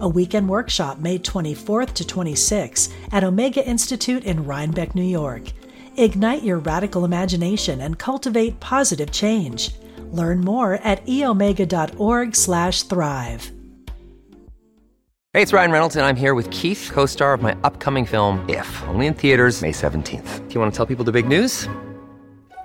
a weekend workshop May 24th to 26th at Omega Institute in Rhinebeck, New York. Ignite your radical imagination and cultivate positive change. Learn more at eomega.org/thrive. Hey, it's Ryan Reynolds, and I'm here with Keith, co-star of my upcoming film If, only in theaters May 17th. Do you want to tell people the big news?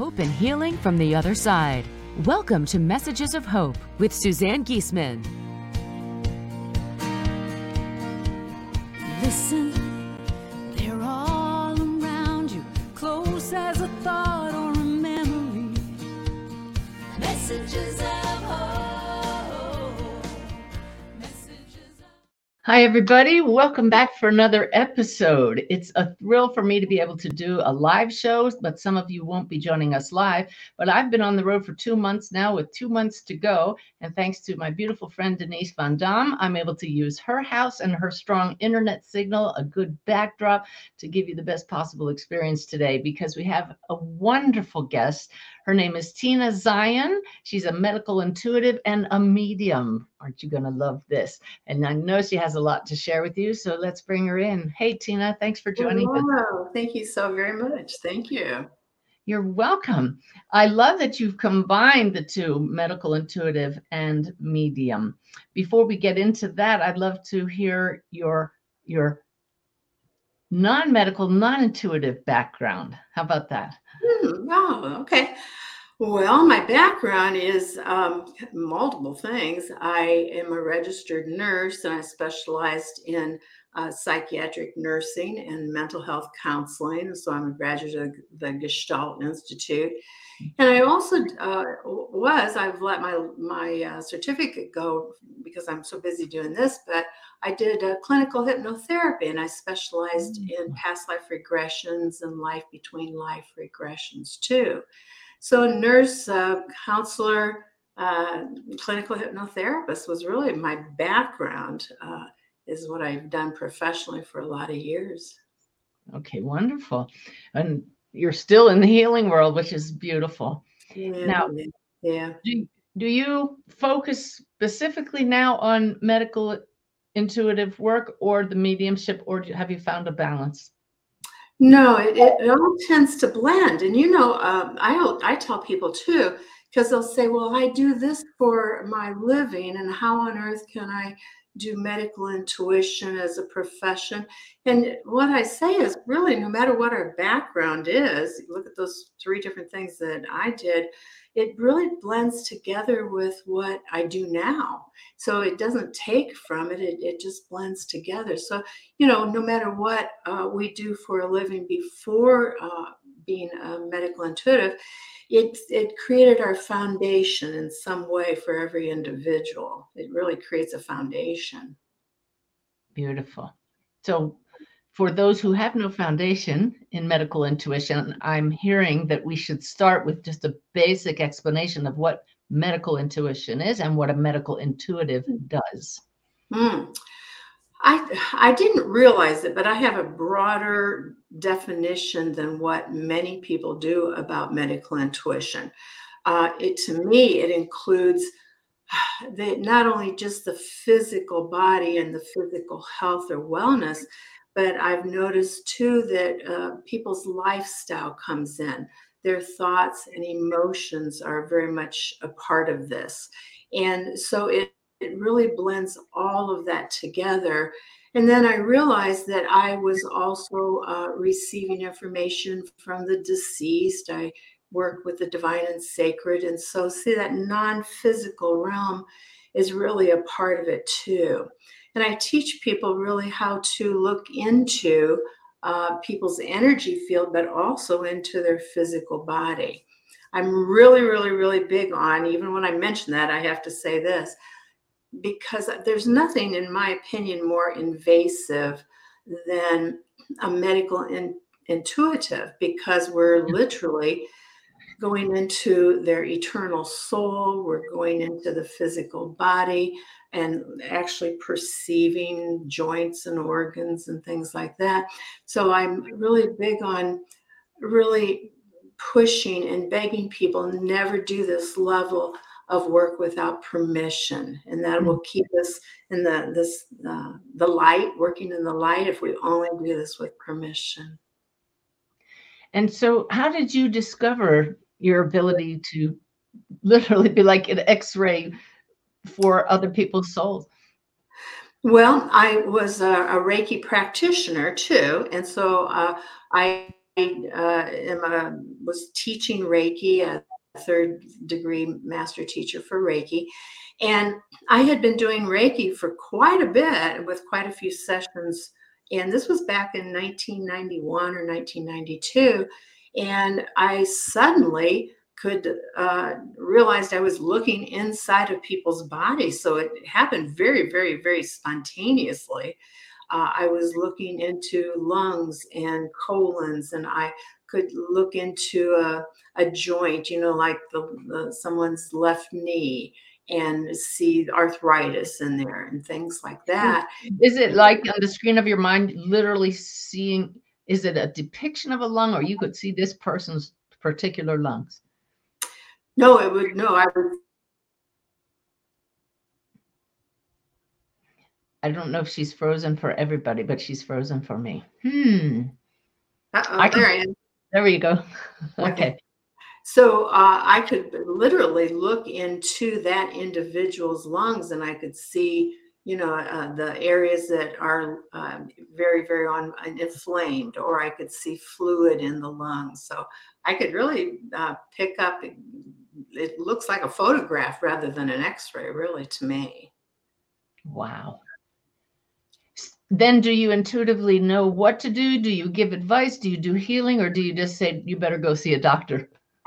Hope and healing from the other side. Welcome to Messages of Hope with Suzanne Giesemann. Listen, they're all around you, close as a thought or a memory. Messages Hi, everybody. Welcome back for another episode. It's a thrill for me to be able to do a live show, but some of you won't be joining us live. But I've been on the road for two months now with two months to go. And thanks to my beautiful friend Denise Van Dam, I'm able to use her house and her strong internet signal, a good backdrop to give you the best possible experience today because we have a wonderful guest. Her name is Tina Zion. She's a medical intuitive and a medium. Aren't you going to love this? And I know she has a lot to share with you. So let's bring her in. Hey, Tina, thanks for joining us. Thank you so very much. Thank you. You're welcome. I love that you've combined the two medical intuitive and medium. Before we get into that, I'd love to hear your your non-medical, non-intuitive background. How about that? Wow, okay. Well, my background is um, multiple things. I am a registered nurse and I specialized in uh, psychiatric nursing and mental health counseling. So I'm a graduate of the Gestalt Institute. And I also uh, was, I've let my, my uh, certificate go because I'm so busy doing this, but I did clinical hypnotherapy and I specialized in past life regressions and life between life regressions too. So, nurse, uh, counselor, uh, clinical hypnotherapist was really my background, uh, is what I've done professionally for a lot of years. Okay, wonderful. And you're still in the healing world, which is beautiful. Yeah, Now- yeah. Do, do you focus specifically now on medical intuitive work or the mediumship, or have you found a balance? No, it, it, it all tends to blend. And you know, um, I I tell people too, because they'll say, "Well, I do this for my living, and how on earth can I do medical intuition as a profession?" And what I say is, really, no matter what our background is, look at those three different things that I did. It really blends together with what I do now. So it doesn't take from it; it, it just blends together. So you know, no matter what uh, we do for a living before uh, being a medical intuitive, it, it created our foundation in some way for every individual. It really creates a foundation. Beautiful. So, for those who have no foundation in medical intuition, I'm hearing that we should start with just a basic explanation of what medical intuition is and what a medical intuitive does. Hmm. I, I didn't realize it, but I have a broader definition than what many people do about medical intuition. Uh, it to me, it includes the, not only just the physical body and the physical health or wellness, but I've noticed too that uh, people's lifestyle comes in. Their thoughts and emotions are very much a part of this. And so it, it really blends all of that together And then I realized that I was also uh, receiving information from the deceased. I work with the divine and sacred. And so, see, that non physical realm is really a part of it too. And I teach people really how to look into uh, people's energy field, but also into their physical body. I'm really, really, really big on, even when I mention that, I have to say this because there's nothing, in my opinion, more invasive than a medical in, intuitive because we're literally going into their eternal soul, we're going into the physical body and actually perceiving joints and organs and things like that. So I'm really big on really pushing and begging people never do this level of work without permission. And that will keep us in the this uh, the light working in the light if we only do this with permission. And so how did you discover your ability to literally be like an x-ray for other people's souls. Well i was a, a reiki practitioner too and so uh, i uh, am a, was teaching reiki at third degree master teacher for reiki and i had been doing reiki for quite a bit with quite a few sessions and this was back in 1991 or 1992 and I suddenly could uh, realized I was looking inside of people's bodies. So it happened very, very, very spontaneously. Uh, I was looking into lungs and colons, and I could look into a, a joint, you know, like the, the, someone's left knee, and see arthritis in there and things like that. Is it like on the screen of your mind, literally seeing? Is it a depiction of a lung, or you could see this person's particular lungs? No, it would. No, I would. I don't know if she's frozen for everybody, but she's frozen for me. Hmm. I can, there I am. There you go. okay. So uh, I could literally look into that individual's lungs and I could see you know, uh, the areas that are uh, very, very on inflamed, or I could see fluid in the lungs. So I could really uh, pick up. It looks like a photograph rather than an X-ray, really, to me. Wow. Then, do you intuitively know what to do? Do you give advice? Do you do healing, or do you just say you better go see a doctor?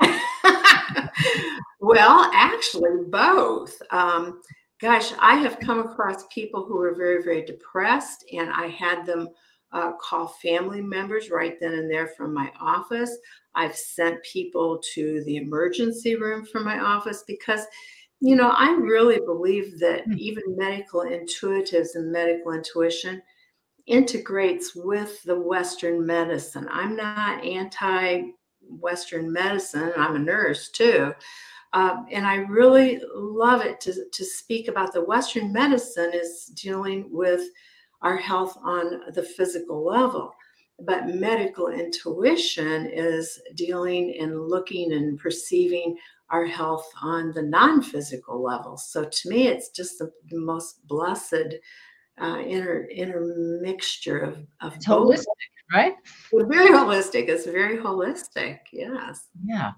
well, actually, both. Um, gosh, I have come across people who were very, very depressed, and I had them uh, call family members right then and there from my office. I've sent people to the emergency room from my office because, you know, I really believe that mm. even medical intuitives and medical intuition integrates with the Western medicine. I'm not anti Western medicine, I'm a nurse too. Um, and I really love it to, to speak about the Western medicine is dealing with our health on the physical level. But medical intuition is dealing and looking and perceiving our health on the non physical level. So to me, it's just the, the most blessed uh, inner, inner mixture of, of it's holistic, right? It's very holistic. It's very holistic. Yes. Yeah.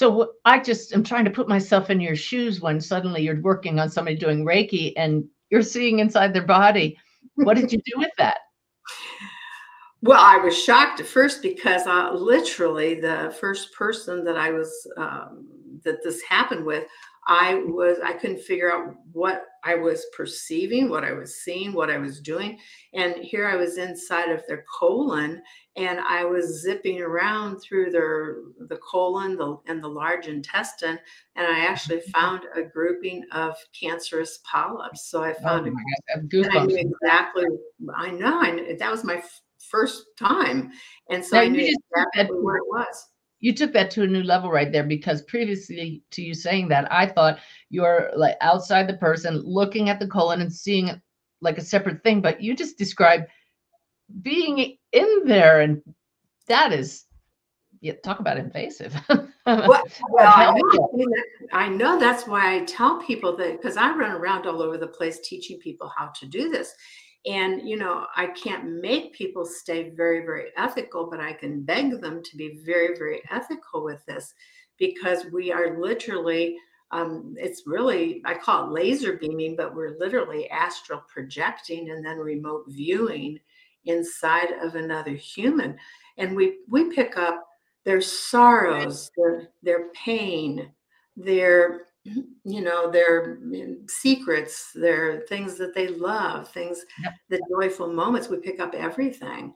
So I just am trying to put myself in your shoes when suddenly you're working on somebody doing Reiki and you're seeing inside their body. What did you do with that? Well, I was shocked at first because uh, literally the first person that I was um, that this happened with, I was I couldn't figure out what I was perceiving, what I was seeing, what I was doing. And here I was inside of their colon and I was zipping around through their the colon the, and the large intestine and I actually mm-hmm. found a grouping of cancerous polyps. So I found oh a, I knew exactly I know I knew, that was my f- first time. And so now I knew exactly where it was you took that to a new level right there because previously to you saying that i thought you're like outside the person looking at the colon and seeing it like a separate thing but you just described being in there and that is yeah, talk about invasive. well, well I, know, I know that's why I tell people that because I run around all over the place teaching people how to do this. And, you know, I can't make people stay very, very ethical, but I can beg them to be very, very ethical with this because we are literally, um, it's really, I call it laser beaming, but we're literally astral projecting and then remote viewing inside of another human. And we, we pick up their sorrows, their, their pain, their you know their mm, secrets their things that they love things yep. the joyful moments we pick up everything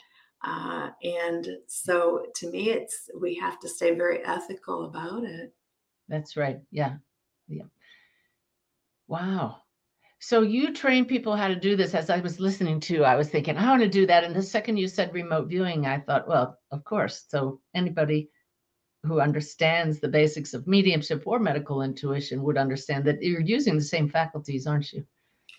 uh, and so to me it's we have to stay very ethical about it. That's right yeah yeah. Wow. So you train people how to do this as i was listening to i was thinking i want to do that and the second you said remote viewing i thought well of course so anybody who understands the basics of mediumship or medical intuition would understand that you're using the same faculties, aren't you?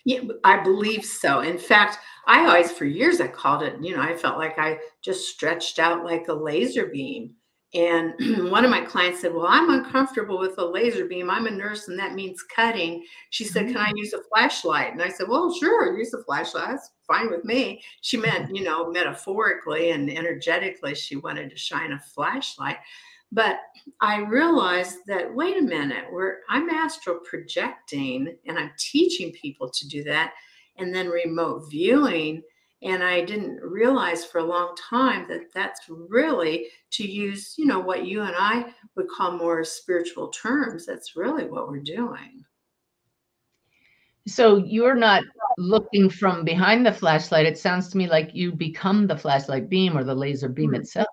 Yeah, I believe so. In fact, I always, for years, I called it, you know, I felt like I just stretched out like a laser beam. And one of my clients said, Well, I'm uncomfortable with a laser beam. I'm a nurse and that means cutting. She said, Can I mm. use a flashlight? And I said, Well, sure, use a flashlight. That's fine with me. She meant, you know, metaphorically and energetically, she wanted to shine a flashlight. But I realized that wait a minute, where I'm astral projecting and I'm teaching people to do that, and then remote viewing. And I didn't realize for a long time that that's really to use, you know, what you and I would call more spiritual terms. That's really what we're doing. So you're not looking from behind the flashlight. It sounds to me like you become the flashlight beam or the laser beam mm-hmm. itself.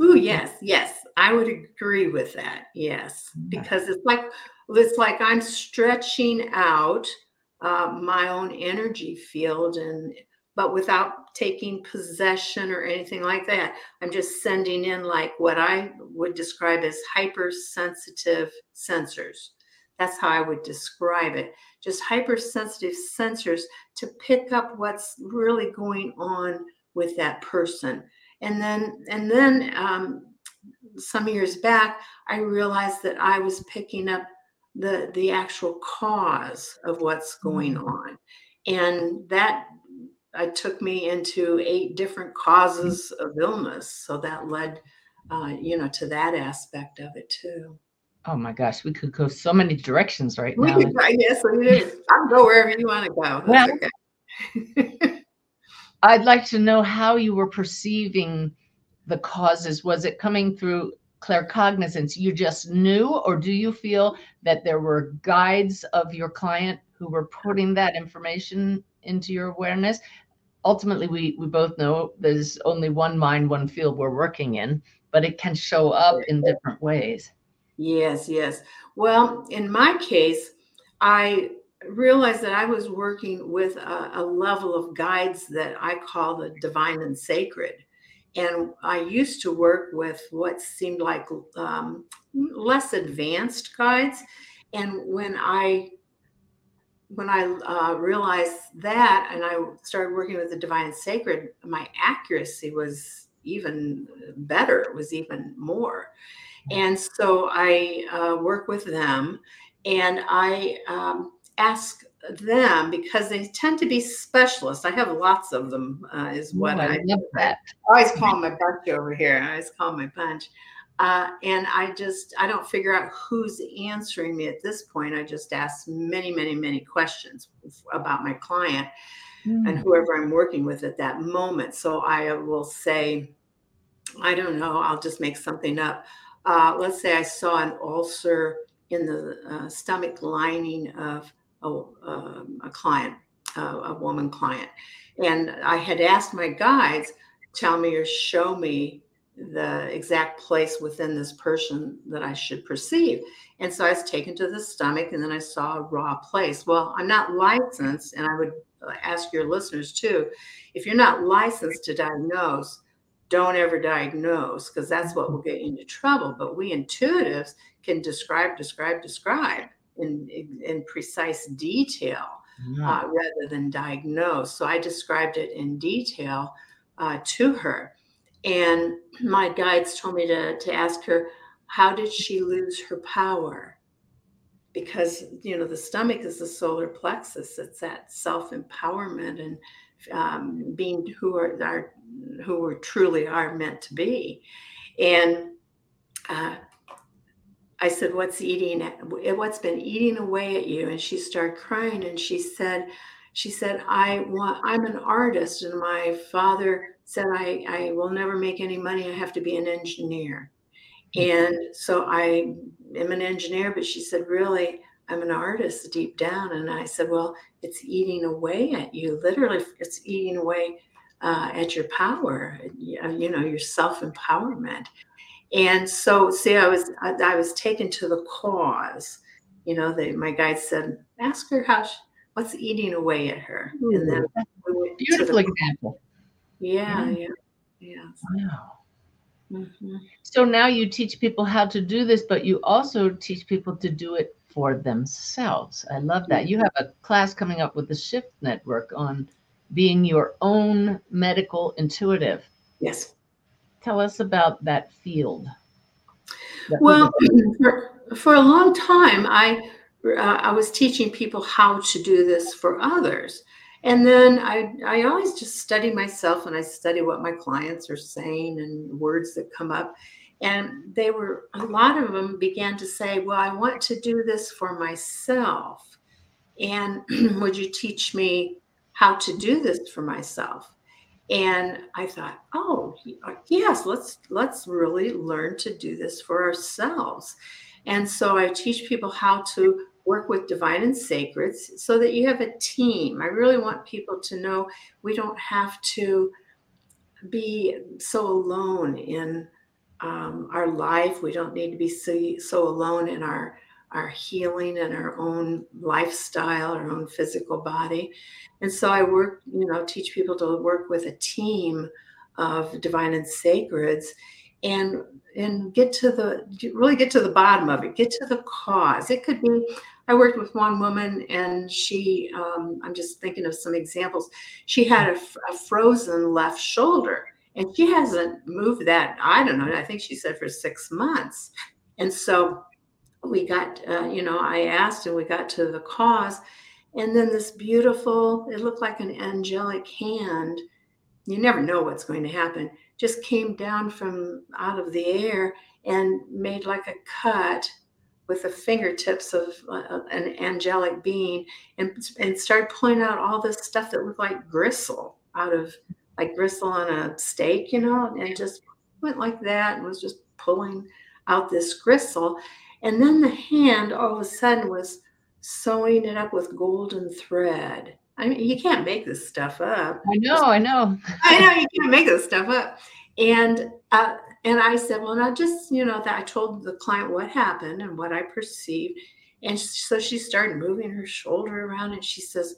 Oh yes, yes. I would agree with that. Yes, because it's like it's like I'm stretching out uh, my own energy field, and but without taking possession or anything like that. I'm just sending in like what I would describe as hypersensitive sensors. That's how I would describe it. Just hypersensitive sensors to pick up what's really going on with that person and then and then um, some years back, I realized that I was picking up the the actual cause of what's going mm. on, and that I took me into eight different causes of illness. So that led, uh, you know, to that aspect of it too. Oh my gosh, we could go so many directions right we now. Could, yes, I'll go wherever you want to go. Well, okay. I'd like to know how you were perceiving the causes? Was it coming through claircognizance? You just knew, or do you feel that there were guides of your client who were putting that information into your awareness? Ultimately, we, we both know there's only one mind, one field we're working in, but it can show up in different ways. Yes, yes. Well, in my case, I realized that I was working with a, a, level of guides that I call the divine and sacred. And I used to work with what seemed like um, less advanced guides. And when I when I uh, realized that, and I started working with the divine and sacred, my accuracy was even better. It was even more. And so I uh, work with them, and I um, ask them because they tend to be specialists. I have lots of them, uh, is what I, I love that. I always call my bunch over here. I always call my bunch. Uh, and I just, I don't figure out who's answering me at this point. I just ask many, many, many questions about my client mm. and whoever I'm working with at that moment. So I will say, I don't know, I'll just make something up. Uh, let's say I saw an ulcer in the uh, stomach lining of a, um, a client, uh, a woman client. And I had asked my guides, tell me or show me the exact place within this person that I should perceive. And so I was taken to the stomach and then I saw a raw place. Well, I'm not licensed, and I would ask your listeners too if you're not licensed to diagnose, don't ever diagnose because that's what will get you into trouble. But we intuitives can describe, describe, describe in, in precise detail uh, rather than diagnose. So I described it in detail uh, to her. And my guides told me to, to ask her, how did she lose her power? Because, you know, the stomach is the solar plexus, it's that self empowerment and um, being who are, are who we truly are meant to be. And uh, I said, "What's eating? What's been eating away at you?" And she started crying, and she said, "She said I want. I'm an artist, and my father said I I will never make any money. I have to be an engineer." And so I am an engineer, but she said, really, I'm an artist deep down. And I said, well, it's eating away at you. Literally, it's eating away uh, at your power, you know, your self empowerment. And so, see, I was I, I, was taken to the cause. You know, they, my guide said, ask her how she, what's eating away at her. Ooh, and then we beautiful example. Yeah, yeah, yeah. Wow. Mm-hmm. So now you teach people how to do this, but you also teach people to do it for themselves. I love that. You have a class coming up with the Shift Network on being your own medical intuitive. Yes. Tell us about that field. That well, for, for a long time, I uh, I was teaching people how to do this for others. And then I, I always just study myself and I study what my clients are saying and words that come up. And they were, a lot of them began to say, Well, I want to do this for myself. And would you teach me how to do this for myself? And I thought, oh yes, let's let's really learn to do this for ourselves. And so I teach people how to work with divine and sacreds so that you have a team. I really want people to know we don't have to be so alone in um, our life. We don't need to be so, so alone in our our healing and our own lifestyle, our own physical body. And so I work, you know, teach people to work with a team of divine and sacreds and and get to the really get to the bottom of it get to the cause. It could be i worked with one woman and she um, i'm just thinking of some examples. She had a, a, frozen left shoulder and she hasn't moved that i don't know i think she said for six months. And so we got uh, you know i asked and we got to the cause and then this beautiful it looked like an angelic hand you never know what's going to happen just came down from out of the air and made like a cut with the fingertips of uh, an angelic being and, and started pulling out all this stuff that looked like gristle out of like gristle on a steak, you know, and just went like that and was just pulling out this gristle. And then the hand all of a sudden was sewing it up with golden thread. I mean, you can't make this stuff up. I know, I know. I know you can't make this stuff up. And uh, and I said, well, not just you know that I told the client what happened and what I perceived, and so she started moving her shoulder around, and she says,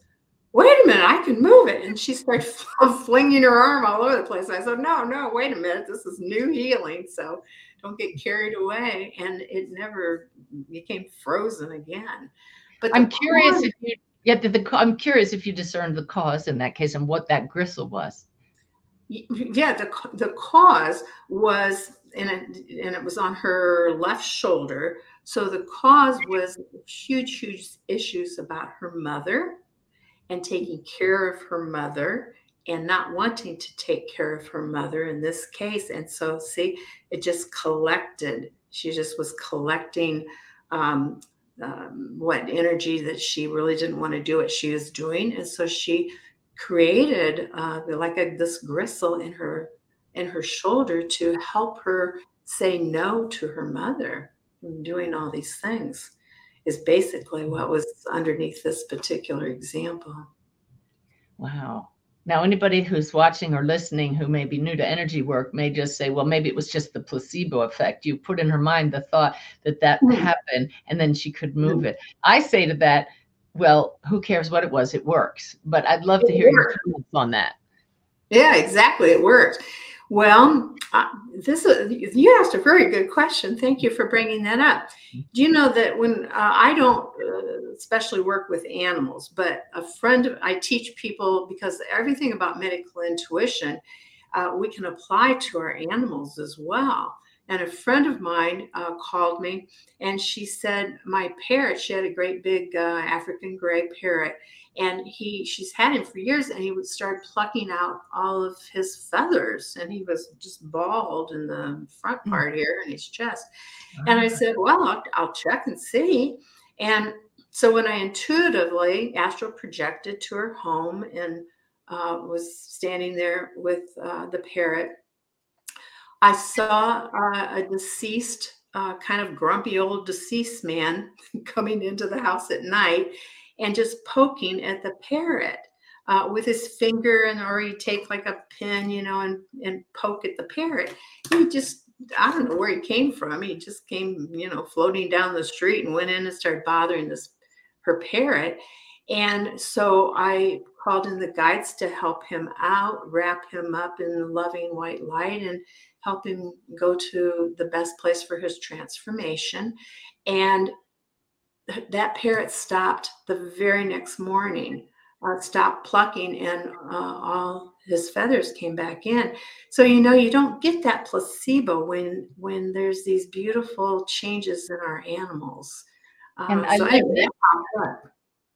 "Wait a minute, I can move it." And she started flinging her arm all over the place. I said, "No, no, wait a minute, this is new healing, so don't get carried away." And it never became frozen again. But I'm curious if you yeah, the, the, I'm curious if you discerned the cause in that case and what that gristle was. Yeah, the the cause was and it, and it was on her left shoulder. So the cause was huge, huge issues about her mother and taking care of her mother and not wanting to take care of her mother in this case. And so, see, it just collected. She just was collecting um, um, what energy that she really didn't want to do what she was doing, and so she created uh, like a, this gristle in her in her shoulder to help her say no to her mother doing all these things is basically what was underneath this particular example wow now, anybody who's watching or listening who may be new to energy work may just say, well, maybe it was just the placebo effect. You put in her mind the thought that that mm. happened and then she could move mm. it. I say to that, well, who cares what it was? It works. But I'd love it to hear worked. your comments on that. Yeah, exactly. It worked. Well, uh, this is, you asked a very good question. Thank you for bringing that up. Do you know that when uh, I don't uh, especially work with animals, but a friend, of, I teach people because everything about medical intuition uh, we can apply to our animals as well. And a friend of mine uh, called me and she said, My parrot, she had a great big uh, African gray parrot. And he, she's had him for years, and he would start plucking out all of his feathers, and he was just bald in the front Hmm. part here in his chest. And I said, Well, I'll, I'll check and see. And so when I intuitively astral projected to her home and uh, was standing there with uh, the parrot, I saw uh, a deceased, uh, kind of grumpy old deceased man coming into the house at night and just poking at the parrot. Uh, with his finger and or he'd take like a pin, you know, and and poke at the parrot. He just I don't know where he came from. He just came, you know, floating down the street and went in and started bothering this her parrot. And so I called in the guides to help him out, wrap him up in loving white light, and help him go to the best place for his transformation. And that parrot stopped the very next morning, uh, stopped plucking, and uh, all his feathers came back in. So you know you don't get that placebo when when there's these beautiful changes in our animals. And Uh, I so anyway, that. that popped up.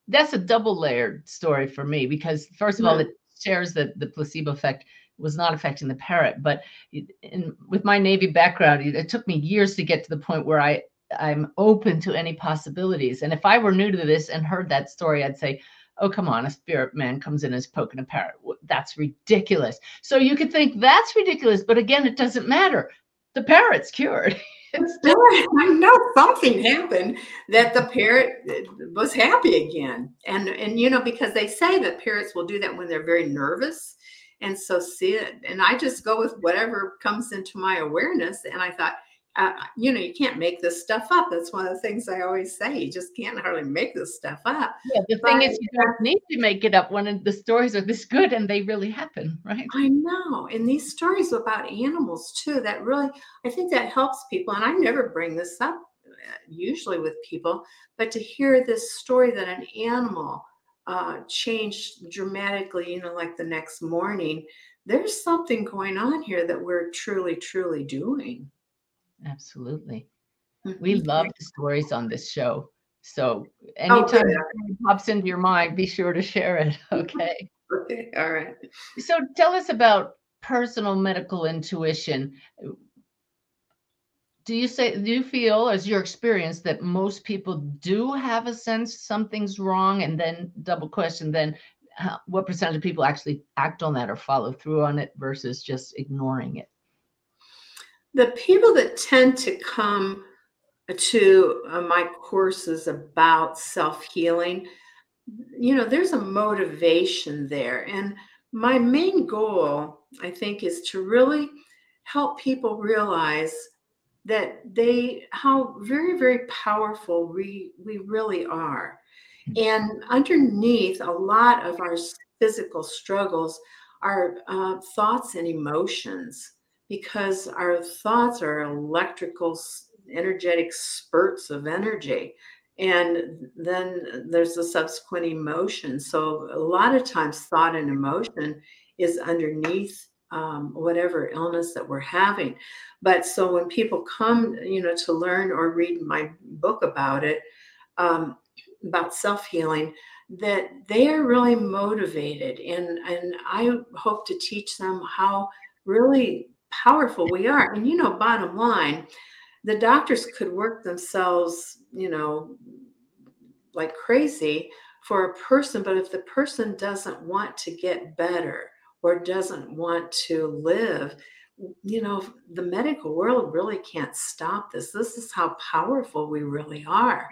That's a double layered story for me because, first of all, it shares that the placebo effect was not affecting the parrot. But in, with my Navy background, it, it took me years to get to the point where I I'm open to any possibilities. And if I were new to this and heard that story, I'd say, "Oh, come on, a spirit man comes in and is poking a parrot. That's ridiculous." So you could think that's ridiculous, but again, it doesn't matter. The parrot's cured. It's There, I know something happened that the parrot uh, was happy again, and and you know because they say that parrots will do that when they're very nervous, and so see it, and I just go with whatever comes into my awareness, and I thought, uh, you know, you can't make this stuff up. That's one of the things I always say. You just can't hardly make this stuff up. Yeah, the thing is, you don't need to make it up when the stories are this good and they really happen, right? I know. And these stories about animals too, that really, I think that helps people. And I never bring this up uh, usually with people, but to hear this story that an animal uh, changed dramatically, you know, like the next morning, there's something going on here that we're truly, truly doing. Absolutely. We Mhm. love the stories on this show. So Oh, anytime story pops into your mind, be sure to share it. Okay. Okay, All right. so tell us about personal medical intuition. Do you say do you feel as your experience that most people do have a sense something's wrong and then double question then how, what percentage of people actually act on that or follow through on it versus just ignoring it? the people that tend to come to uh, my courses about self healing, you know, there's a motivation there. And my main goal, I think, is to really help people realize that they, how very, very powerful we, we really are. And underneath a lot of our physical struggles are uh, thoughts and emotions because our thoughts are electrical energetic spurts of energy. And then there's the subsequent emotion. So a lot of times thought and emotion is underneath um, whatever illness that we're having but so when people come you know to learn or read my book about it um, about self-healing that they are really motivated and and i hope to teach them how really powerful we are. And you know, bottom line, the doctors could work themselves, you know, like crazy for a person, but if the person doesn't want to get better or doesn't want to live, you know, the medical world really can't stop this. This is how powerful we really are.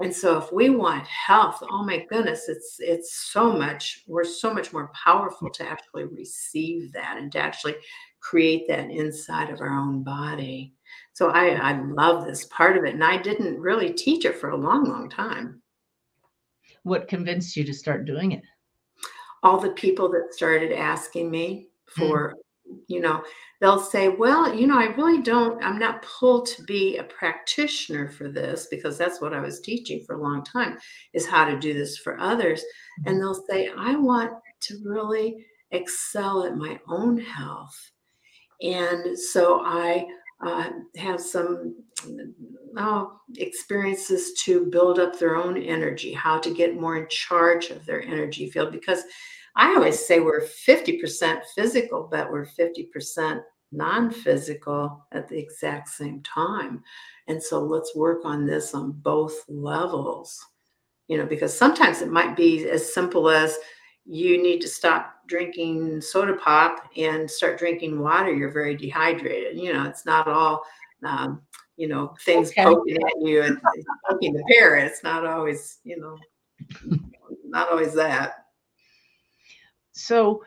And so if we want health, oh my goodness, it's it's so much, we're so much more powerful to actually receive that and to actually create that inside of our own body. So I, I love this part of it. And I didn't really teach it for a long, long time. What convinced you to start doing it? All the people that started asking me for, you know, they'll say, well, you know, I really don't, I'm not pulled to be a practitioner for this because that's what I was teaching for a long time is how to do this for others. And they'll say, I want to really excel at my own health. And so I uh, have some oh, experiences to build up their own energy, how to get more in charge of their energy field. Because I always say we're 50% physical, but we're 50% non physical at the exact same time. And so let's work on this on both levels, you know, because sometimes it might be as simple as you need to stop drinking soda pop and start drinking water. You're very dehydrated. You know, it's not all, um, you know, things okay. poking at you and poking the bear. It's not always, you know, not always that. So,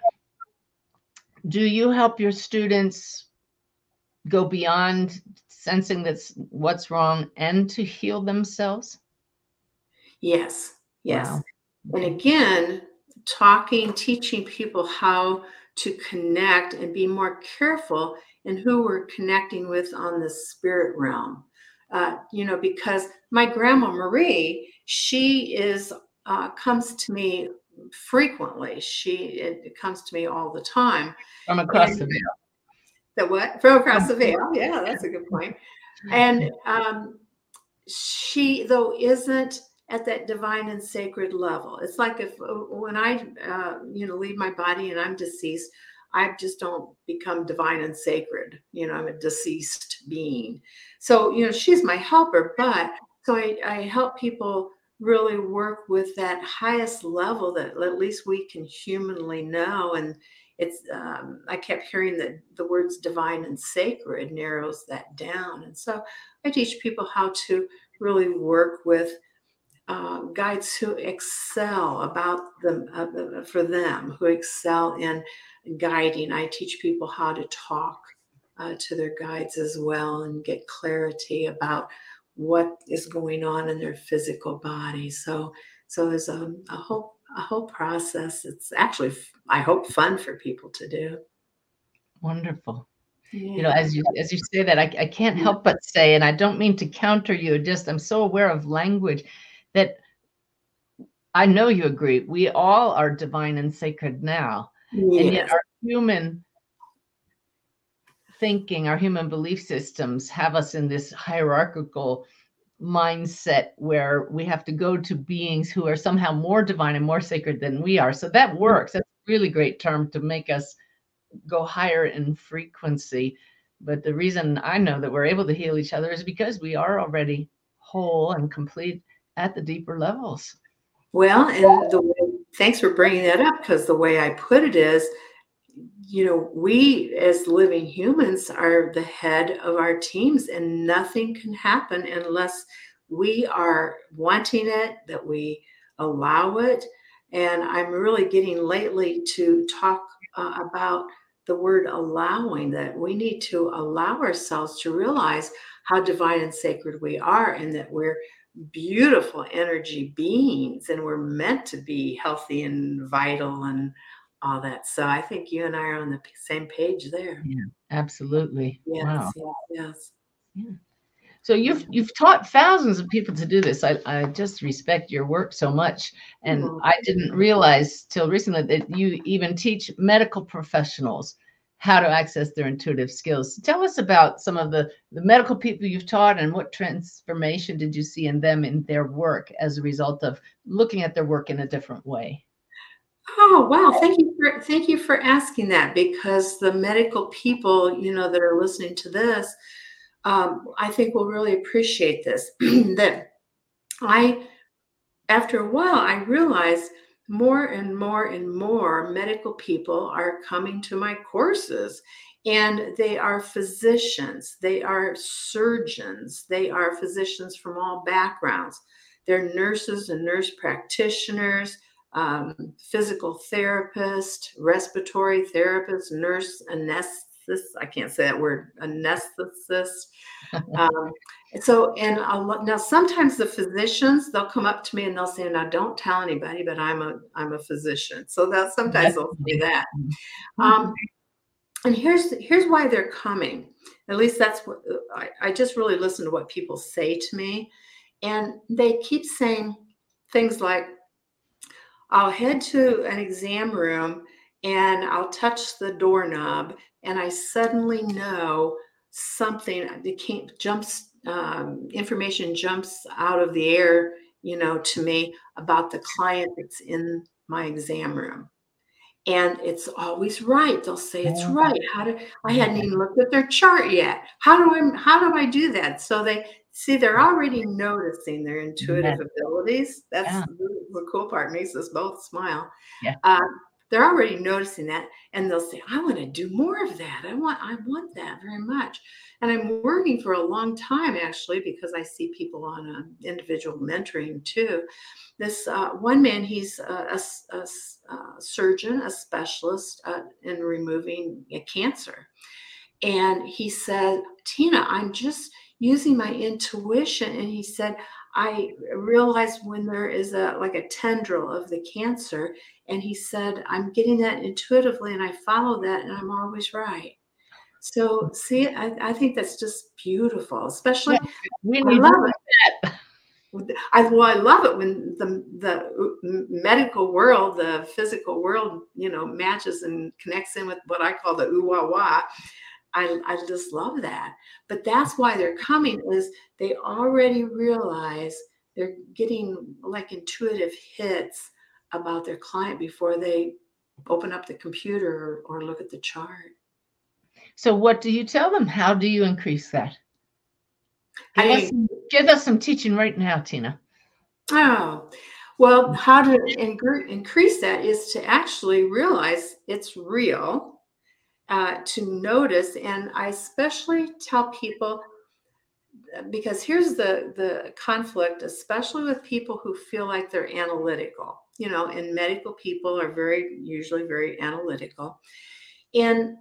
do you help your students go beyond sensing that's what's wrong and to heal themselves? Yes, yes. Wow. And again, talking, teaching people how to connect and be more careful in who we're connecting with on the spirit realm. Uh, you know, because my grandma Marie, she is uh, comes to me frequently. She it, it, comes to me all the time from across and, the veil. The what? From across the veil. Yeah, that's a good point. And um, she though isn't at that divine and sacred level. It's like if uh, when I, uh, you know, leave my body and I'm deceased, I just don't become divine and sacred. You know, I'm a deceased being. So, you know, she's my helper, but so I, I help people really work with that highest level that at least we can humanly know. And it's, um, I kept hearing that the words divine and sacred narrows that down. And so I teach people how to really work with uh, guides who excel about them uh, for them who excel in guiding. I teach people how to talk uh, to their guides as well and get clarity about what is going on in their physical body. So so there's a, a whole a whole process. It's actually i hope fun for people to do. Wonderful. Yeah. you know as you as you say that I, I can't help but say and i don't mean to counter you just i'm so aware of language that I know you agree. We all are divine and sacred now. Yes. And yet our human thinking, our human belief systems have us in this hierarchical mindset where we have to go to beings who are somehow more divine and more sacred than we are. So that works. That's a really great term to make us go higher in frequency. But the reason I know that we're able to heal each other is because we are already whole and complete at the deeper levels. Well, and the way, thanks for bringing that up because the way I put it is, you know, we as living humans are the head of our teams, and nothing can happen unless we are wanting it, that we allow it. And I'm really getting lately to talk uh, about the word allowing, that we need to allow ourselves to realize how divine and sacred we are, and that we're beautiful energy beings and we're meant to be healthy and vital and all that. So I think you and I are on the same page there. Yeah, absolutely. Yes, wow. yes, yes. Yeah. So you've you've taught thousands of people to do this. I, I just respect your work so much. And mm-hmm. I didn't realize till recently that you even teach medical professionals how to access their intuitive skills. Tell us about some of the, the medical people you've taught and what transformation did you see in them in their work as a result of looking at their work in a different way? Oh wow, thank you for thank you for asking that because the medical people, you know, that are listening to this, um, I think will really appreciate this. that I after a while I realized more and more and more medical people are coming to my courses and they are physicians they are surgeons they are physicians from all backgrounds. They're nurses and nurse practitioners um, physical therapist respiratory therapists nurse anesthetist i can't say that word anesthetist. Um, so and I'll, now sometimes the physicians they'll come up to me and they'll say now don't tell anybody but i'm a i'm a physician. So that sometimes they'll say that. Um, and here's here's why they're coming. At least that's what I, I just really listen to what people say to me. And they keep saying things like i'll head to an exam room and i'll touch the doorknob and i suddenly know something that came jumps um, information jumps out of the air, you know, to me about the client that's in my exam room. And it's always right. They'll say it's right. How do I hadn't even looked at their chart yet? How do I how do I do that? So they see they're already noticing their intuitive yeah. abilities. That's yeah. the, the, cool part. Makes us both smile. Yeah. Uh, they're already noticing that, and they'll say, "I want to do more of that. I want I want that very much." And I'm working for a long time actually because I see people on um, individual mentoring too. This uh, one man, he's a, a, a, a surgeon, a specialist uh, in removing cancer. And he said, Tina, I'm just using my intuition. And he said, I realized when there is a like a tendril of the cancer, and he said, I'm getting that intuitively and I follow that and I'm always right. So see, I, I think that's just beautiful, especially yeah, we I love it. I, well, I love it when the the medical world, the physical world, you know, matches and connects in with what I call the ooh wah wah. I, I just love that. But that's why they're coming is they already realize they're getting like intuitive hits about their client before they open up the computer or, or look at the chart. So, what do you tell them? How do you increase that? Give, hey, us, some, give us some teaching right now, Tina. Oh, well, how to increase that is to actually realize it's real, uh, to notice. And I especially tell people because here's the the conflict especially with people who feel like they're analytical you know and medical people are very usually very analytical. And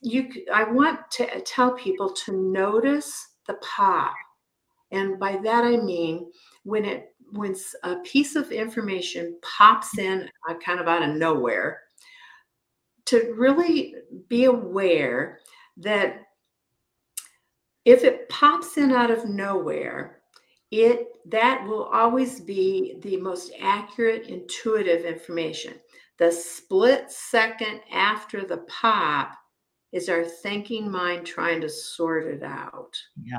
you i want to tell people to notice the pop and by that i mean when it when a piece of information pops in uh, kind of out of nowhere to really be aware that if it pops in out of nowhere it that will always be the most accurate intuitive information the split second after the pop is our thinking mind trying to sort it out. Yeah.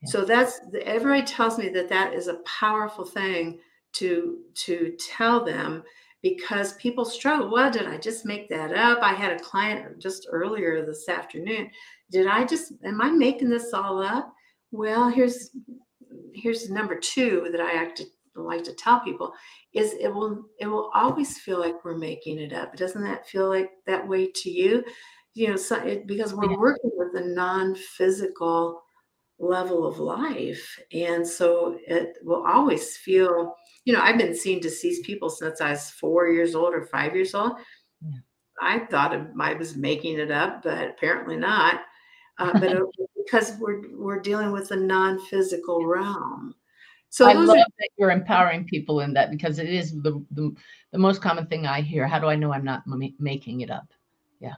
yeah. So that's everybody tells me that that is a powerful thing to to tell them because people struggle. Well, did I just make that up? I had a client just earlier this afternoon. Did I just am I making this all up? Well, here's here's number two that I like to like to tell people is it will it will always feel like we're making it up. Doesn't that feel like that way to you? you know, so it, because we're yeah. working with the non-physical level of life, and so it will always feel. You know, I've been seeing deceased people since I was four years old or five years old. Yeah. I thought I was making it up, but apparently not. Uh, but it, because we're we're dealing with the non-physical realm. So I love are, that you're empowering people in that because it is the, the the most common thing I hear. How do I know I'm not m- making it up? Yeah,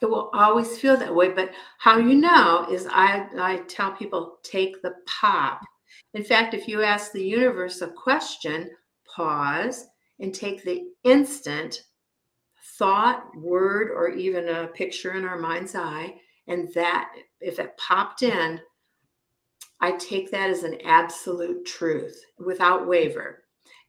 it will always feel that way. But how you know is I, I tell people take the pop. In fact, if you ask the universe a question, pause and take the instant thought, word, or even a picture in our mind's eye. And that, if it popped in, I take that as an absolute truth without waver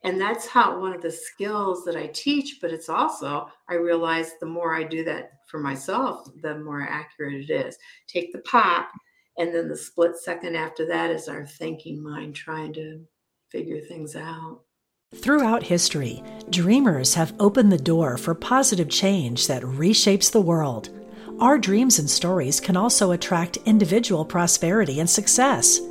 and that's how one of the skills that i teach but it's also i realize the more i do that for myself the more accurate it is. Take the pop and then the split second after that is our thinking mind trying to figure things out. Throughout history, dreamers have opened the door for positive change that reshapes the world. Our dreams and stories can also attract individual prosperity and success.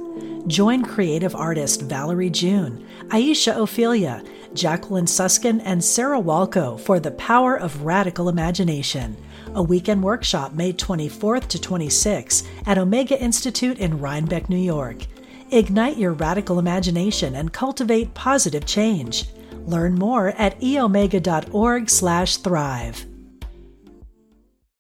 Join creative artist Valerie June, Aisha Ophelia, Jacqueline Suskin, and Sarah Walco for The Power of Radical Imagination, a weekend workshop May 24th to 26th at Omega Institute in Rhinebeck, New York. Ignite your radical imagination and cultivate positive change. Learn more at eomega.org/thrive.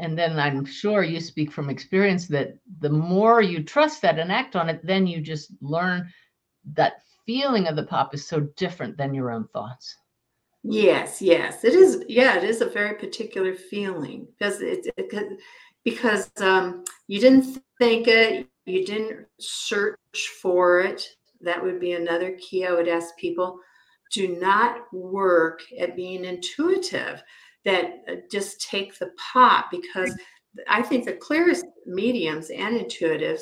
And then I'm sure you speak from experience that the more you trust that and act on it, then you just learn that feeling of the pop is so different than your own thoughts. Yes, yes, it is. Yeah, it is a very particular feeling because it's it, because um, you didn't think it, you didn't search for it. That would be another key I would ask people. Do not work at being intuitive that uh, just take the pot because I think the clearest mediums and intuitives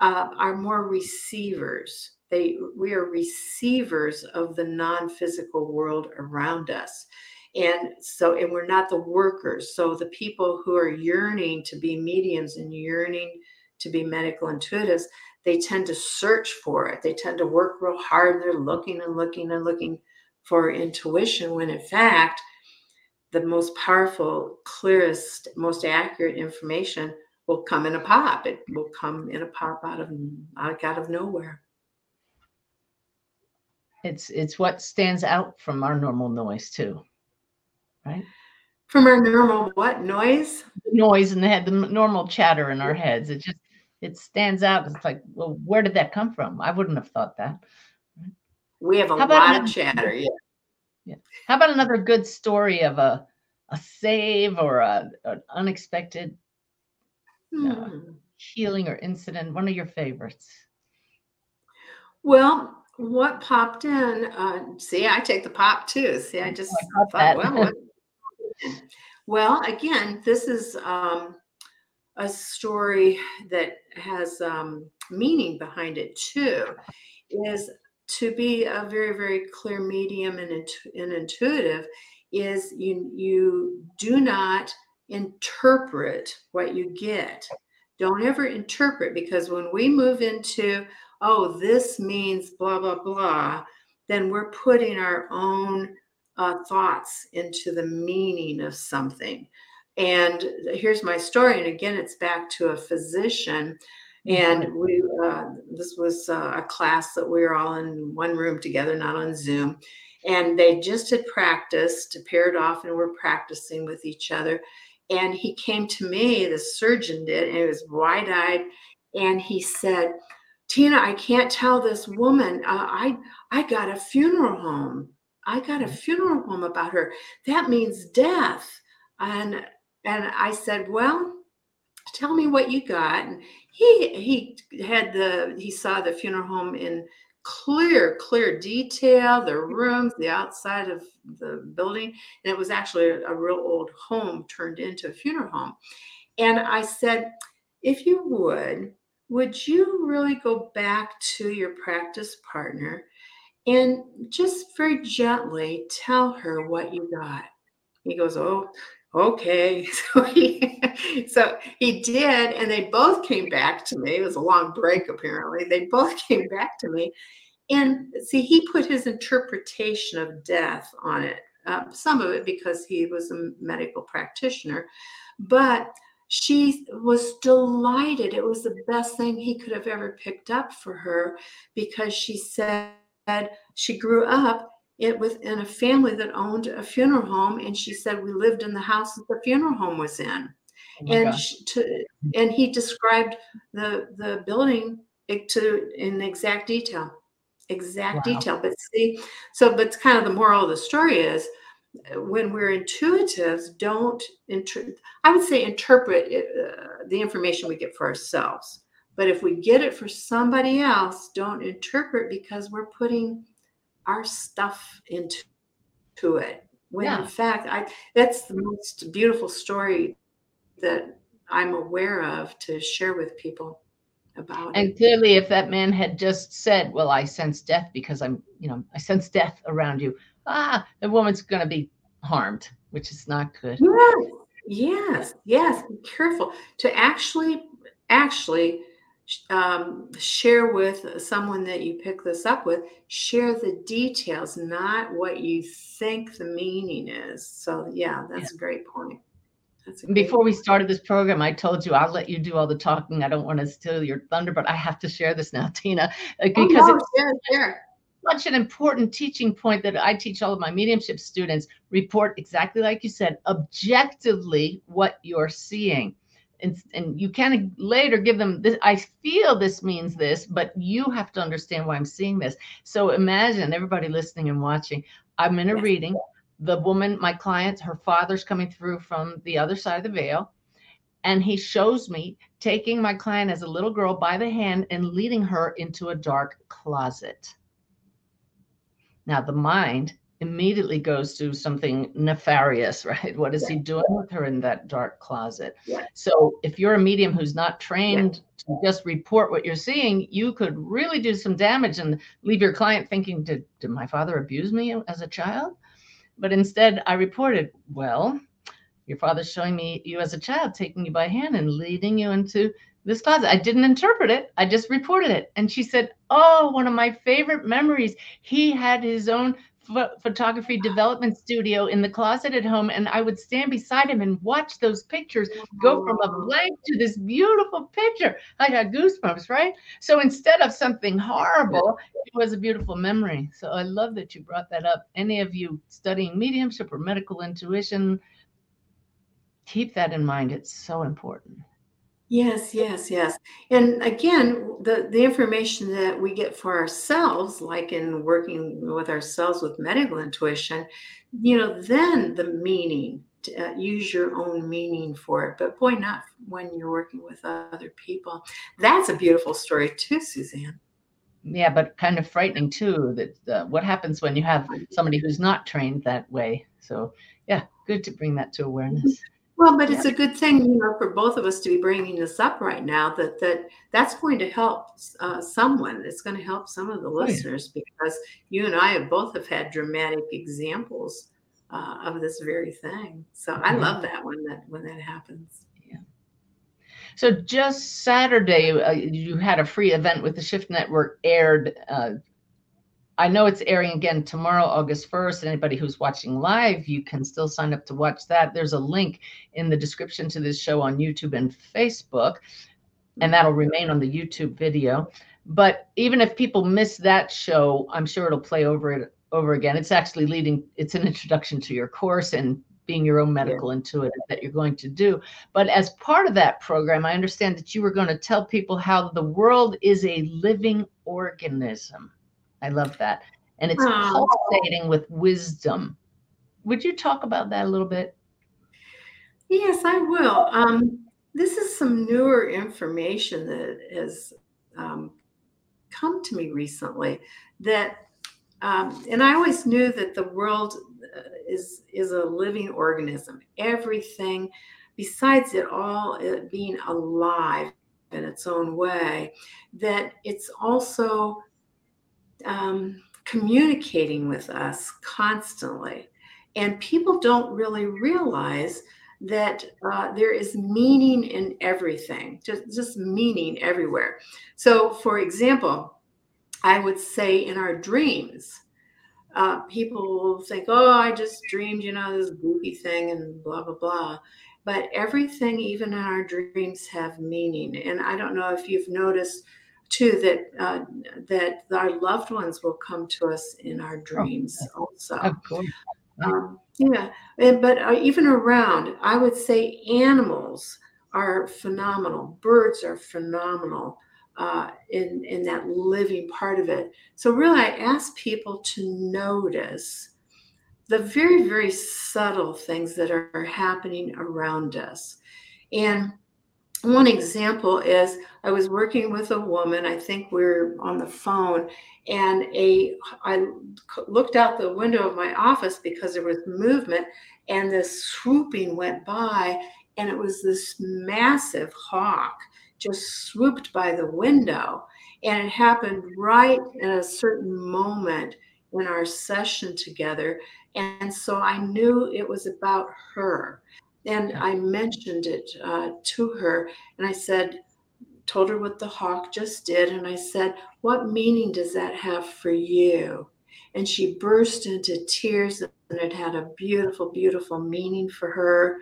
uh, are more receivers. They we are receivers of the non-physical world around us. And so, and we're not the workers. So the people who are yearning to be mediums and yearning to be medical intuitives, they tend to search for it. They tend to work real hard. They're looking and looking and looking for intuition when in fact the most powerful, clearest, most accurate information will come in a pop. It will come in a pop out of out of nowhere. It's it's what stands out from our normal noise too, right? From our normal what noise? noise in the head, the normal chatter in our heads. It just it stands out. It's like, well, where did that come from? I wouldn't have thought that. We have a lot of chatter. Yeah. Yeah. How about another good story of a a save or a an unexpected Hmm. uh, healing or incident? One of your favorites. Well, what popped in? Uh, see, I take the pop too. See, I just I thought, that. well, well, again, this is um, a story that has um, meaning behind it too. Is to be a very, very clear medium and, and intuitive is you you do not interpret what you get. Don't ever interpret because when we move into oh this means blah blah blah, then we're putting our own uh, thoughts into the meaning of something. And here's my story, and again, it's back to a physician and we uh, this was uh, a class that we were all in one room together not on zoom. And they just had practiced paired off and were practicing with each other. And he came to me the surgeon did and he was wide-eyed and he said tina i can't tell this woman uh, i i got a funeral home. I got a funeral home about her. That means death. And and i said well tell me what you got. And he he had the he saw the funeral home in clear clear detail the mm-hmm. rooms the outside of the building and it was actually a, a real old home turned into a funeral home. And i said if you would would you really go back to your practice partner and just very gently tell her what you got? He goes oh okay. So he so he did and they both came back to me. It was a long break apparently. They both came back to me. And see he put his interpretation of death on it uh, some of it because he was a medical practitioner. But she was delighted. It was the best thing he could have ever picked up for her because she said she grew up it within a family that owned a funeral home and she said we lived in the house that the funeral home was in. Oh and she, to, and he described the the building to in exact detail exact Wow. detail. But see so but it's kind of the moral of the story is when we're intuitives don't inter- i would say interpret it, uh, the information we get for ourselves. But if we get it for somebody else don't interpret because we're putting our stuff into to it when Yeah. in fact i that's the most beautiful story that i'm aware of to share with people about it. And clearly, if that man had just said, "Well, I sense death because I'm, you know, I sense death around you," ah, the woman's going to be harmed, which is not good. Yes, Yes, yes. Be careful to actually, actually um, share with someone that you pick this up with. Share the details, not what you think the meaning is. So, yeah, that's yeah. a great point. Before we started this program, I told you I'll let you do all the talking. I don't want to steal your thunder, but I have to share this now, Tina, uh, because oh, no, it's share, share. such an important teaching point that I teach all of my mediumship students. Report exactly like you said, objectively what you're seeing. And, and you can later give them this. I feel this means this, but you have to understand why I'm seeing this. So imagine everybody listening and watching. I'm in a yes. reading the woman, my client, her father's coming through from the other side of the veil. And he shows me taking my client as a little girl by the hand and leading her into a dark closet. Now, the mind immediately goes to something nefarious, right? What is he doing with her in that dark closet? So, if you're a medium who's not trained to just report what you're seeing, you could really do some damage and leave your client thinking, Did, did my father abuse me as a child? But instead, I reported, well, your father's showing me you as a child, taking you by hand and leading you into this closet. I didn't interpret it. I just reported it. And she said, Oh, one of my favorite memories. He had his own photography development studio in the closet at home and I would stand beside him and watch those pictures go from a blank to this beautiful picture. I got goosebumps, right? So instead of something horrible, it was a beautiful memory. So I love that you brought that up. Any of you studying mediumship or medical intuition, keep that in mind. It's so important. Yes, yes, yes. And again, the, the information that we get for ourselves, like in working with ourselves with medical intuition, you know, then the meaning, to, uh, use your own meaning for it. But boy, not when you're working with other people. That's a beautiful story too, Suzanne. Yeah, but kind of frightening too. That uh, what happens when you have somebody who's not trained that way. So yeah, good to bring that to awareness. Well, but it's a good thing, you know, for both of us to be bringing this up right now. That that that's going to help uh, someone. It's going to help some of the oh, listeners yeah. because you and I have both have had dramatic examples uh, of this very thing. So I love that when that when that happens. Yeah. So just Saturday, uh, you had a free event with the Shift Network aired uh, I know it's airing again tomorrow, August 1st. Anybody who's watching live, you can still sign up to watch that. There's a link in the description to this show on YouTube and Facebook, and mm-hmm. that'll remain on the YouTube video. But even if people miss that show, I'm sure it'll play over it over again. It's actually leading, it's an introduction to your course and being your own medical yeah. intuitive that you're going to do. But as part of that program, I understand that you were going to tell people how the world is a living organism. I love that. And it's oh. pulsating with wisdom. Would you talk about that a little bit? Yes, I will. Um, this is some newer information that has um, come to me recently. That, um, and I always knew that the world uh, is is a living organism. Everything, besides it all it being alive in its own way, that it's also um, communicating with us constantly. And people don't really realize that uh, there is meaning in everything, just, just meaning everywhere. So, for example, I would say in our dreams, uh, people will think, oh, I just dreamed, you know, this goofy thing and blah, blah, blah. But everything, even in our dreams, have meaning. And I don't know if you've noticed too that uh, that our loved ones will come to us in our oh, dreams oh, also. Of course. Um, yeah, and, but uh, even around, I would say animals are phenomenal. Birds are phenomenal uh, in in that living part of it. So really, I ask people to notice the very very subtle things that are happening around us, and one example is I was working with a woman. I think we are on the phone, and a I looked out the window of my office because there was movement, and this swooping went by, and it was this massive hawk just swooped by the window, and it happened right at a certain moment in our session together, and so I knew it was about her. And I mentioned it uh, to her, and I said, told her what the hawk just did, and I said, "What meaning does that have for you?" And she burst into tears, and it had a beautiful, beautiful meaning for her.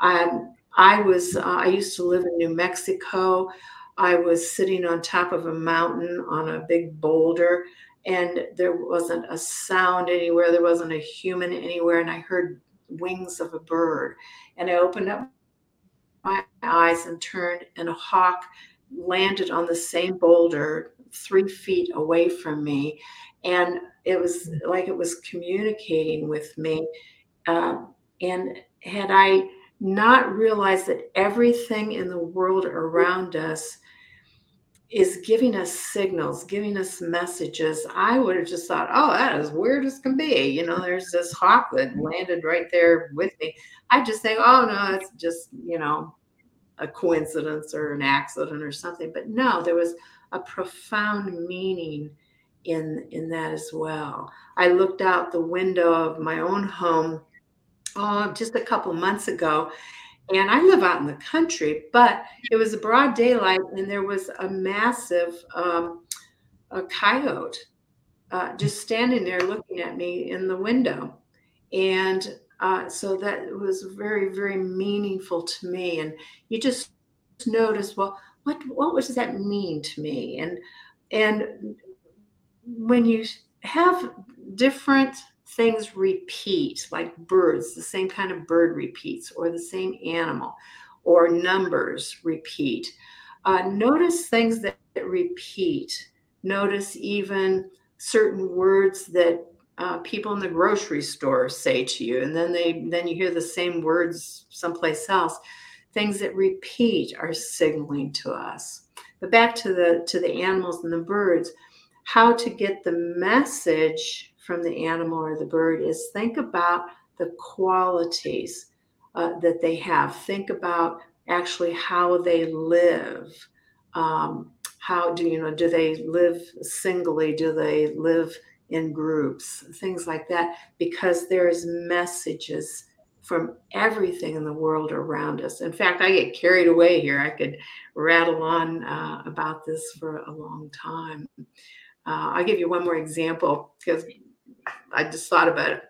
Um, I was, uh, I used to live in New Mexico. I was sitting on top of a mountain on a big boulder, and there wasn't a sound anywhere. There wasn't a human anywhere, and I heard wings of a bird. And I opened up my eyes and turned, and a hawk landed on the same boulder three feet away from me. And it was like it was communicating with me. Uh, and had I not realized that everything in the world around us is giving us signals, giving us messages, I would have just thought, oh, that is weird as can be. You know, there's this hawk that landed right there with me. I just think, oh, no, it's just, you know, a coincidence or an accident or something. But no, there was a profound meaning in in that as well. I looked out the window of my own home oh, just a couple months ago. And I live out in the country, but it was a broad daylight and there was a massive um, a coyote uh, just standing there looking at me in the window. And uh, so that was very, very meaningful to me. And you just notice, well, what what does that mean to me? And and when you have different things repeat, like birds, the same kind of bird repeats, or the same animal, or numbers repeat. Uh, notice things that, that repeat. Notice even certain words that uh, people in the grocery store say to you, and then they then you hear the same words someplace else. Things that repeat are signaling to us. But back to the to the animals and the birds, how to get the message from the animal or the bird is think about the qualities uh, that they have. Think about actually how they live. Um, how do you know? Do they live singly? Do they live in groups? Things like that. Because there's messages from everything in the world around us. In fact, I get carried away here. I could rattle on uh, about this for a long time. Uh, I'll give you one more example because I just thought about it.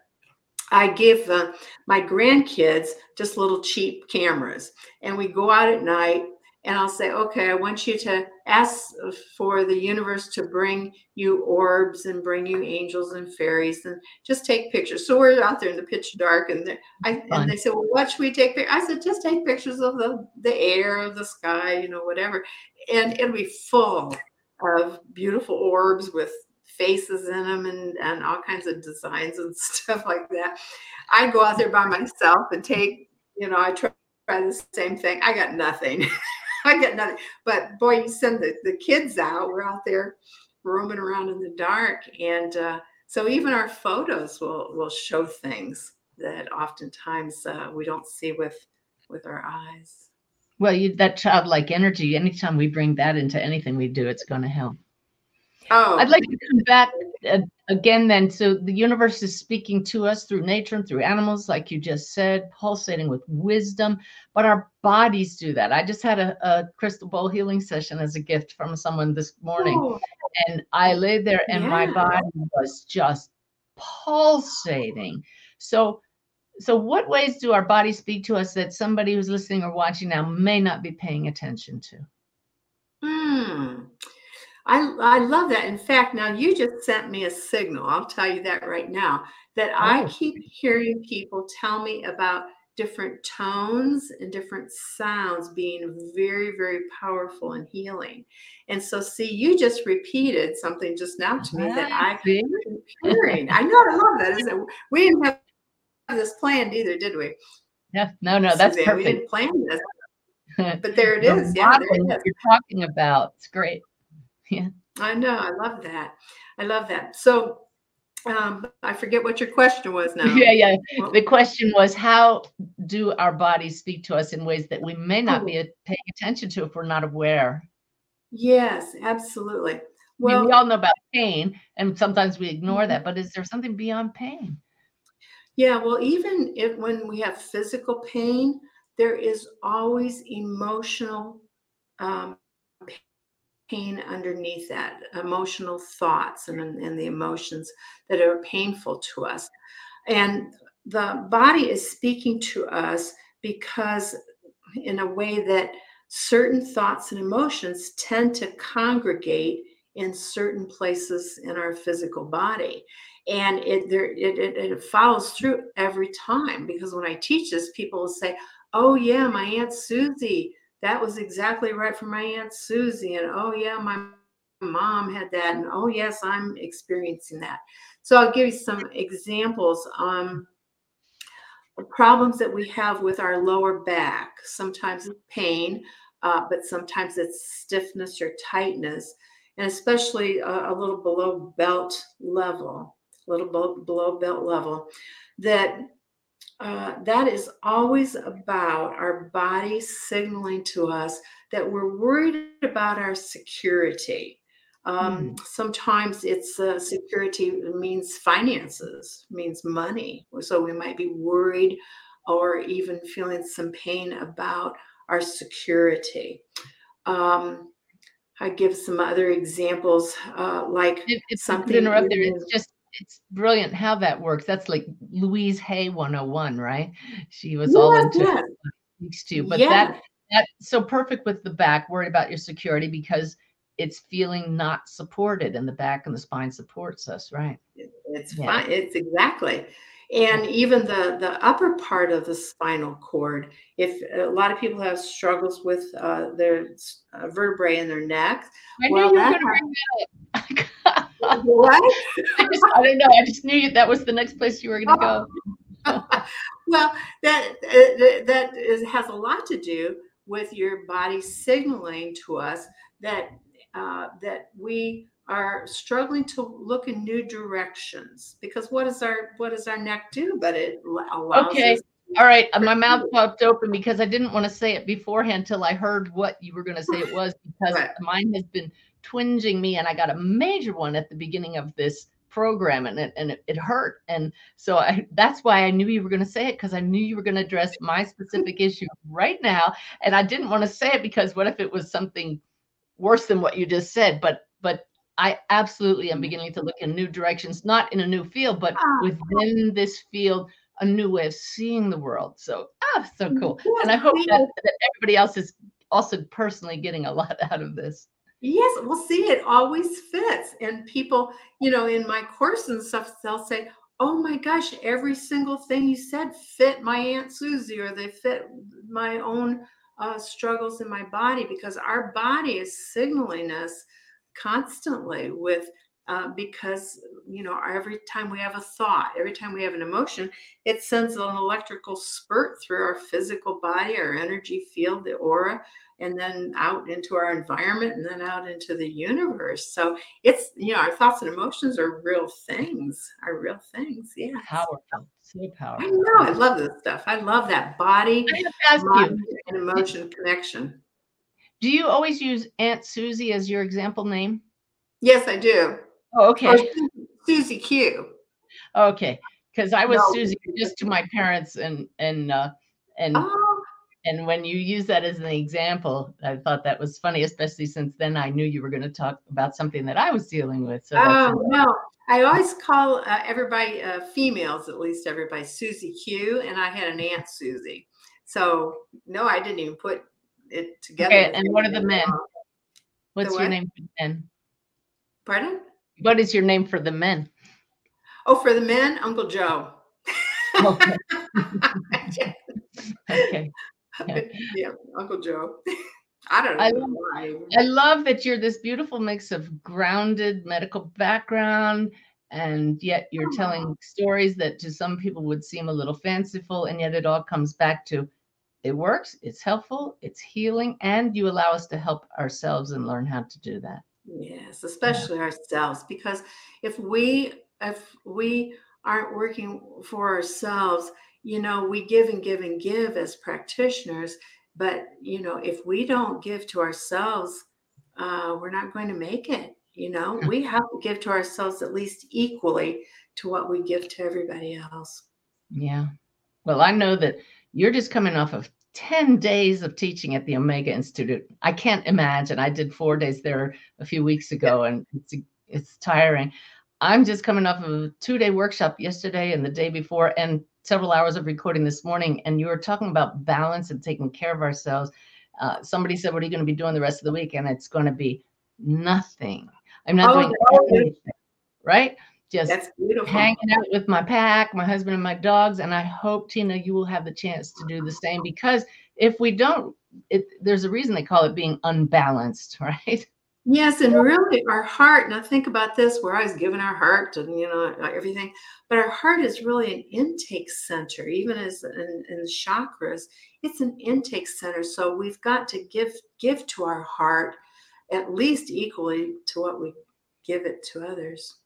I give uh, my grandkids just little cheap cameras, and we go out at night. And I'll say, okay, I want you to ask for the universe to bring you orbs and bring you angels and fairies and just take pictures. So we're out there in the pitch dark, and, I, and they said, well, what should we take? Pictures? I said, just take pictures of the, the air, the sky, you know, whatever. And it'll be full of beautiful orbs with faces in them and, and all kinds of designs and stuff like that. I go out there by myself and take, you know, I try, try the same thing. I got nothing. I get nothing. But boy, you send the, the kids out, we're out there roaming around in the dark. And uh, so even our photos will will show things that oftentimes uh, we don't see with with our eyes. Well, you, that childlike energy, anytime we bring that into anything we do, it's going to help. Oh, I'd like to come back uh, again then. So the universe is speaking to us through nature and through animals, like you just said, pulsating with wisdom, but our bodies do that. I just had a, a crystal ball healing session as a gift from someone this morning, Oh. and I lay there and my body was just pulsating. So, so what ways do our bodies speak to us that somebody who's listening or watching now may not be paying attention to? Hmm. I, I love that. In fact, now you just sent me a signal. I'll tell you that right now that I Oh. keep hearing people tell me about different tones and different sounds being very, very powerful and healing. And so, see, you just repeated something just now to me that I See? been hearing. I know, I love that. Isn't it? We didn't have this planned either, did we? Yeah, no, no, that's Suzanne? We didn't plan this, but there it is. The. Yeah, it is. you're talking about. It's great. Yeah. I know. I love that. I love that. So um, I forget what your question was now. Yeah, yeah. Well- The question was how do our bodies speak to us in ways that we may not Oh. be paying attention to if we're not aware? Yes, absolutely. I mean, Well, we all know about pain and sometimes we ignore that, but is there something beyond pain? yeah. Well, even if when we have physical pain, there is always emotional um, pain underneath that, emotional thoughts and, and the emotions that are painful to us. And the body is speaking to us because, in a way that certain thoughts and emotions tend to congregate in certain places in our physical body and it there it, it, it follows through every time because when i teach this people will say oh yeah my aunt susie that was exactly right for my aunt susie and oh yeah my mom had that and oh yes i'm experiencing that. So i'll give you some examples um problems that we have with our lower back. Sometimes pain uh, but sometimes it's stiffness or tightness and especially a, a little below belt level a little below belt level that uh, that is always about our body signaling to us that we're worried about our security. Um, mm. Sometimes it's uh, security means finances, means money. So we might be worried or even feeling some pain about our security. Um, I give some other examples, uh, like if, if something. Interrupt there, it's just it's brilliant how that works. That's like Louise Hay 101, right? She was all into speaks to, but that that's so perfect with the back, worried about your security because it's feeling not supported and the back and the spine supports us, right? It's yeah. fine. It's exactly. And even the the upper part of the spinal cord, if a lot of people have struggles with uh, their uh, vertebrae in their neck, I well, knew you were going to bring that up. what? I just I don't know. I just knew that was the next place you were going to go. well, that uh, that is, has a lot to do with your body signaling to us that uh, that we are struggling to look in new directions because what does our what does our neck do but it allows okay all right my mouth popped open because i didn't want to say it beforehand until i heard what you were going to say it was because right. mine has been twinging me and I got a major one at the beginning of this program and it and it, it hurt. And so I that's why I knew you were going to say it because I knew you were going to address my specific issue right now and I didn't want to say it because what if it was something worse than what you just said? But but I absolutely am beginning to look in new directions not in a new field but ah. within this field a new way of seeing the world. So ah so cool. And I hope that, that everybody else is also personally getting a lot out of this Yes, well, see, it always fits. And people, you know, in my course and stuff, they'll say, Oh my gosh, every single thing you said fit my Aunt Susie, or they fit my own uh, struggles in my body because our body is signaling us constantly with uh, because you know every time we have a thought every time we have an emotion it sends an electrical spurt through our physical body our energy field the aura and then out into our environment and then out into the universe. So it's, you know, our thoughts and emotions are real things, are real things. Yeah. Powerful. So powerful. I know. I love this stuff. I love that body mind, and emotion connection. Do you always use Aunt Susie as your example name? Yes, I do. Oh, okay. Or Susie Q. Okay. Because I was no. Susie just to my parents and and uh and oh and when you use that as an example, I thought that was funny, especially since then I knew you were going to talk about something that I was dealing with. So oh no, I always call uh, everybody uh, females, at least everybody, Susie Q, and I had an aunt Susie. So no, I didn't even put it together. Okay, and what are the men? What's the your name for the men? Pardon? What is your name for the men? Oh, for the men, Uncle Joe. Okay. okay. yeah, Uncle Joe. I don't know I love. I love that you're this beautiful mix of grounded medical background and yet you're telling stories that to some people would seem a little fanciful and yet it all comes back to it works it's helpful it's healing and you allow us to help ourselves and learn how to do that yes especially yeah. ourselves because if we if we aren't working for ourselves you know, we give and give and give as practitioners, but you know, if we don't give to ourselves, uh, we're not going to make it. You know, we have to give to ourselves at least equally to what we give to everybody else. Yeah. Well, I know that you're just coming off of 10 days of teaching at the Omega Institute. I can't imagine. I did four days there a few weeks ago and it's, it's tiring. I'm just coming off of a two day workshop yesterday and the day before, and several hours of recording this morning. And you were talking about balance and taking care of ourselves. Uh, somebody said, What are you going to be doing the rest of the week? And it's going to be nothing. I'm not Oh, doing anything, right? Just hanging out with my pack, my husband and my dogs. And I hope, Tina, you will have the chance to do the same because if we don't, it, there's a reason they call it being unbalanced, right? Yes, and really our heart, now think about this, we're always giving our heart and you know, everything, but our heart is really an intake center, even as in, in the chakras, it's an intake center. So we've got to give give to our heart at least equally to what we give it to others.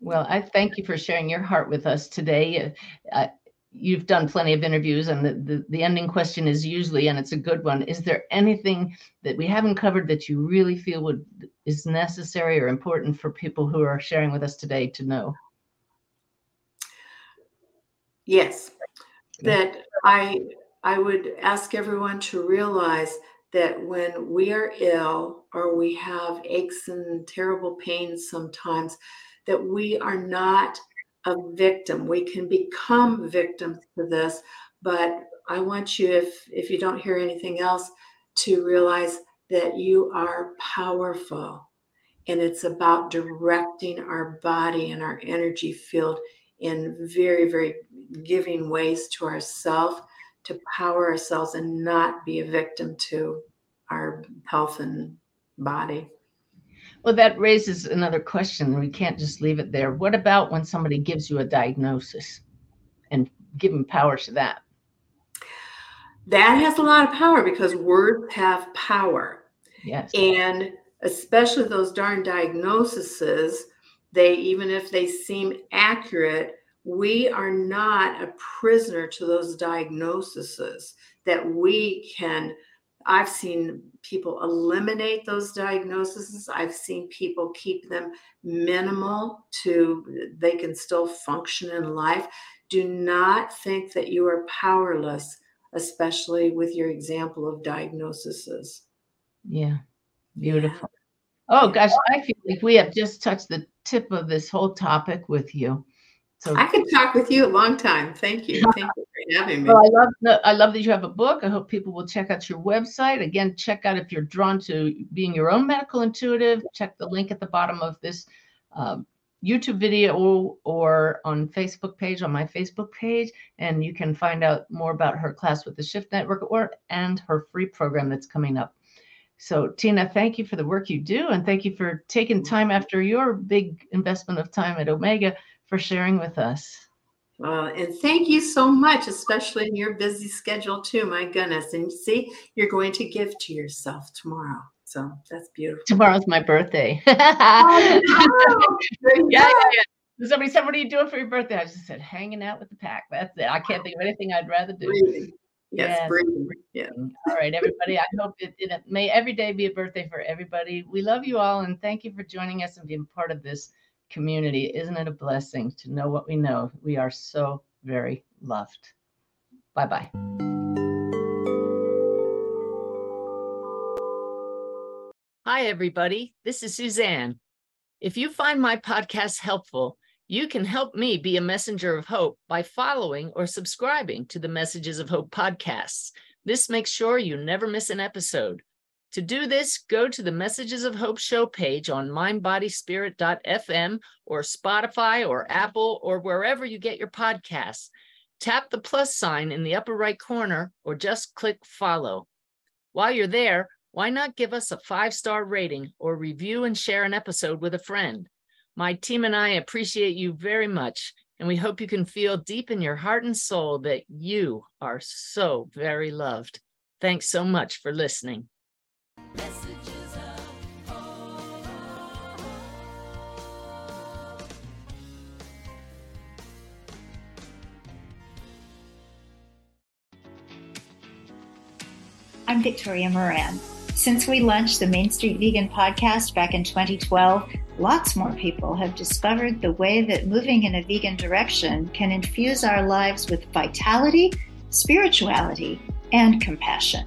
Well, I thank you for sharing your heart with us today. Uh, uh, you've done plenty of interviews, and the, the, the ending question is usually, and it's a good one: Is there anything that we haven't covered that you really feel would is necessary or important for people who are sharing with us today to know? Yes, that I I would ask everyone to realize that when we are ill or we have aches and terrible pains sometimes, that we are not a victim. We can become victims to this, but I want you, if if you don't hear anything else, to realize that you are powerful. And it's about directing our body and our energy field in very, very giving ways to ourselves to power ourselves and not be a victim to our health and body. Well, that raises another question. We can't just leave it there. What about when somebody gives you a diagnosis and giving power to that? That has a lot of power because words have power. Yes. And especially those darn diagnoses, they even if they seem accurate, we are not a prisoner to those diagnoses that we can I've seen people eliminate those diagnoses. I've seen people keep them minimal to they can still function in life. Do not think that you are powerless, especially with your example of diagnoses. Yeah. Beautiful. Oh gosh, I feel like we have just touched the tip of this whole topic with you. So I could talk with you a long time. Thank you. Thank you having me. Well, I love the, I love that you have a book. I hope people will check out your website. Again, check out if you're drawn to being your own medical intuitive. Check the link at the bottom of this um, YouTube video or, or on Facebook page on my Facebook page, and you can find out more about her class with the Shift Network or and her free program that's coming up. So, Tina, thank you for the work you do, and thank you for taking time after your big investment of time at Omega for sharing with us. Well, and thank you so much, especially in your busy schedule too. My goodness. And see, you're going to give to yourself tomorrow. So that's beautiful. Tomorrow's my birthday. Oh, yeah, yeah, yeah. Somebody said, What are you doing for your birthday? I just said, Hanging out with the pack. That's it. I can't think of anything I'd rather do. Breathing. Yes, Yes. breathing. Yeah. All right, everybody. I hope it, it may every day be a birthday for everybody. We love you all and thank you for joining us and being part of this community. Isn't it a blessing to know what we know? We are so very loved. Bye bye. Hi, everybody. This is Suzanne. If you find my podcast helpful, you can help me be a messenger of hope by following or subscribing to the Messages of Hope podcasts. This makes sure you never miss an episode. To do this, go to the Messages of Hope show page on mindbodyspirit.fm or Spotify or Apple or wherever you get your podcasts. Tap the plus sign in the upper right corner or just click follow. While you're there, why not give us a five star rating or review and share an episode with a friend? My team and I appreciate you very much, and we hope you can feel deep in your heart and soul that you are so very loved. Thanks so much for listening. I'm Victoria Moran. Since we launched the Main Street Vegan podcast back in 2012, lots more people have discovered the way that moving in a vegan direction can infuse our lives with vitality, spirituality, and compassion.